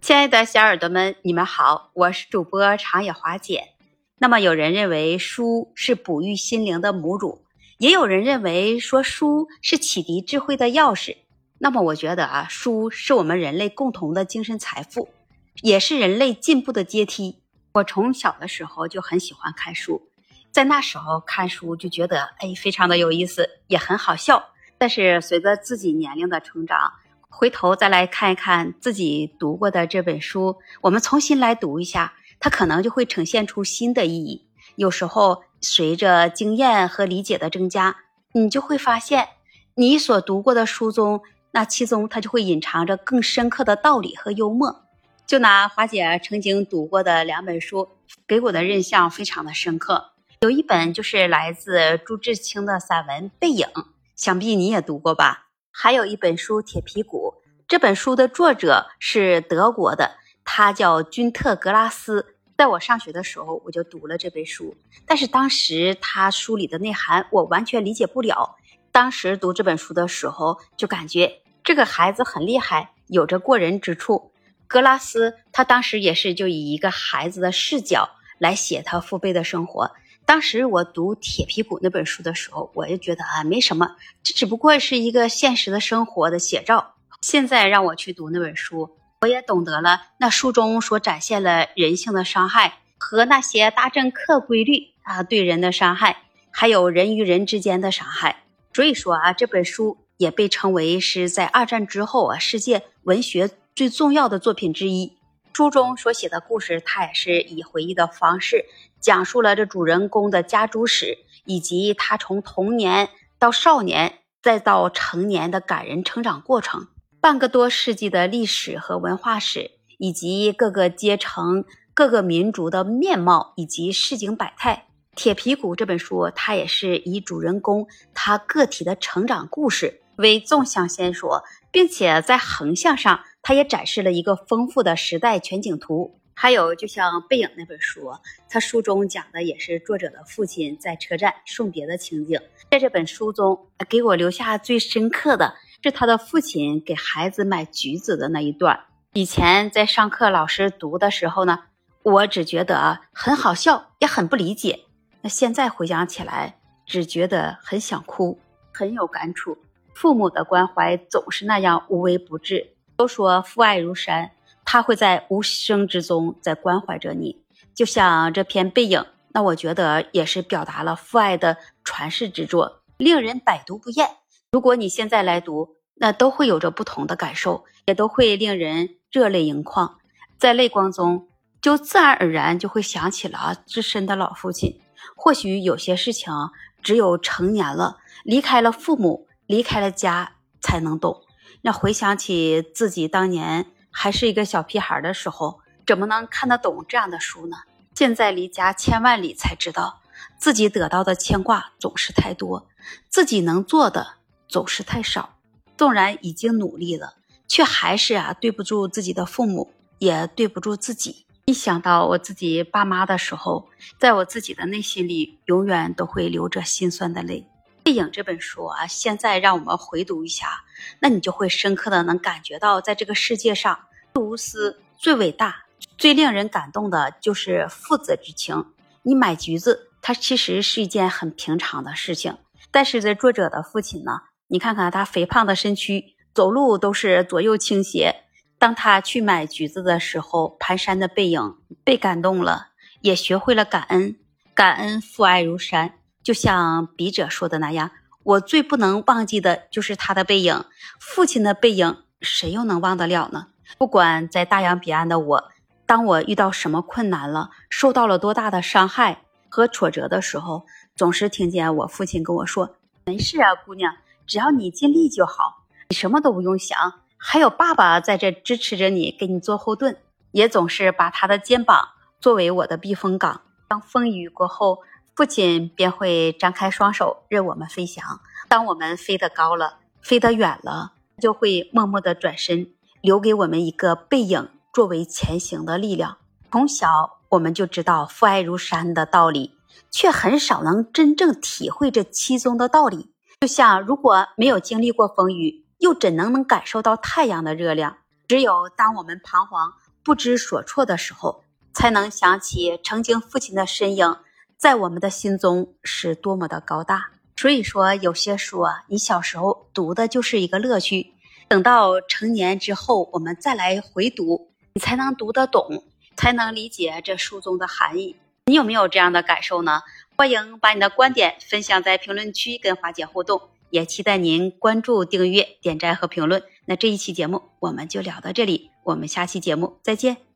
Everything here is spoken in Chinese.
亲爱的小耳朵们，你们好，我是主播长野华姐。那么，有人认为书是哺育心灵的母乳，也有人认为说书是启迪智慧的钥匙。那么，我觉得啊，书是我们人类共同的精神财富，也是人类进步的阶梯。我从小的时候就很喜欢看书，在那时候看书就觉得哎，非常的有意思，也很好笑。但是随着自己年龄的成长，回头再来看一看自己读过的这本书，我们重新来读一下，它可能就会呈现出新的意义。有时候随着经验和理解的增加，你就会发现，你所读过的书中，那其中它就会隐藏着更深刻的道理和幽默。就拿华姐曾经读过的两本书，给我的印象非常的深刻。有一本就是来自朱自清的散文《背影》，想必你也读过吧。还有一本书《铁皮鼓》，这本书的作者是德国的，他叫君特·格拉斯。在我上学的时候，我就读了这本书，但是当时他书里的内涵我完全理解不了。当时读这本书的时候，就感觉这个孩子很厉害，有着过人之处。格拉斯他当时也是就以一个孩子的视角来写他父辈的生活。当时我读《铁皮鼓》那本书的时候，我就觉得啊，没什么，这只不过是一个现实的生活的写照。现在让我去读那本书，我也懂得了那书中所展现了人性的伤害和那些大政客规律啊对人的伤害，还有人与人之间的伤害。所以说啊，这本书也被称为是在二战之后啊世界文学最重要的作品之一。书中所写的故事，它也是以回忆的方式讲述了这主人公的家族史，以及他从童年到少年再到成年的感人成长过程。半个多世纪的历史和文化史，以及各个阶层、各个民族的面貌以及市井百态。《铁皮鼓》这本书，它也是以主人公他个体的成长故事为纵向线索，并且在横向上。它也展示了一个丰富的时代全景图，还有就像《背影》那本书，它书中讲的也是作者的父亲在车站送别的情景。在这本书中，给我留下最深刻的是他的父亲给孩子买橘子的那一段。以前在上课老师读的时候呢，我只觉得很好笑，也很不理解。那现在回想起来，只觉得很想哭，很有感触。父母的关怀总是那样无微不至。都说父爱如山，他会在无声之中在关怀着你，就像这篇背影，那我觉得也是表达了父爱的传世之作，令人百读不厌。如果你现在来读，那都会有着不同的感受，也都会令人热泪盈眶，在泪光中就自然而然就会想起了自身的老父亲。或许有些事情只有成年了，离开了父母，离开了家，才能懂。那回想起自己当年还是一个小屁孩的时候，怎么能看得懂这样的书呢？现在离家千万里，才知道自己得到的牵挂总是太多，自己能做的总是太少。纵然已经努力了，却还是啊对不住自己的父母，也对不住自己。一想到我自己爸妈的时候，在我自己的内心里，永远都会流着心酸的泪。《背影》这本书啊，现在让我们回读一下，那你就会深刻的能感觉到，在这个世界上，无私、最伟大、最令人感动的就是父子之情。你买橘子，它其实是一件很平常的事情，但是这作者的父亲呢，你看看他肥胖的身躯，走路都是左右倾斜。当他去买橘子的时候，蹒跚的背影，被感动了，也学会了感恩，感恩父爱如山。就像笔者说的那样，我最不能忘记的就是他的背影，父亲的背影，谁又能忘得了呢？不管在大洋彼岸的我，当我遇到什么困难了，受到了多大的伤害和挫折的时候，总是听见我父亲跟我说：“没事啊，姑娘，只要你尽力就好，你什么都不用想，还有爸爸在这支持着你，给你做后盾。”也总是把他的肩膀作为我的避风港。当风雨过后。父亲便会张开双手任我们飞翔。当我们飞得高了，飞得远了，就会默默地转身，留给我们一个背影作为前行的力量。从小我们就知道父爱如山的道理，却很少能真正体会这其中的道理。就像如果没有经历过风雨，又怎能能感受到太阳的热量？只有当我们彷徨不知所措的时候，才能想起曾经父亲的身影，在我们的心中是多么的高大。所以说，有些书啊，你小时候读的就是一个乐趣，等到成年之后，我们再来回读，你才能读得懂，才能理解这书中的含义。你有没有这样的感受呢？欢迎把你的观点分享在评论区，跟华姐互动。也期待您关注、订阅、点赞和评论。那这一期节目我们就聊到这里，我们下期节目再见。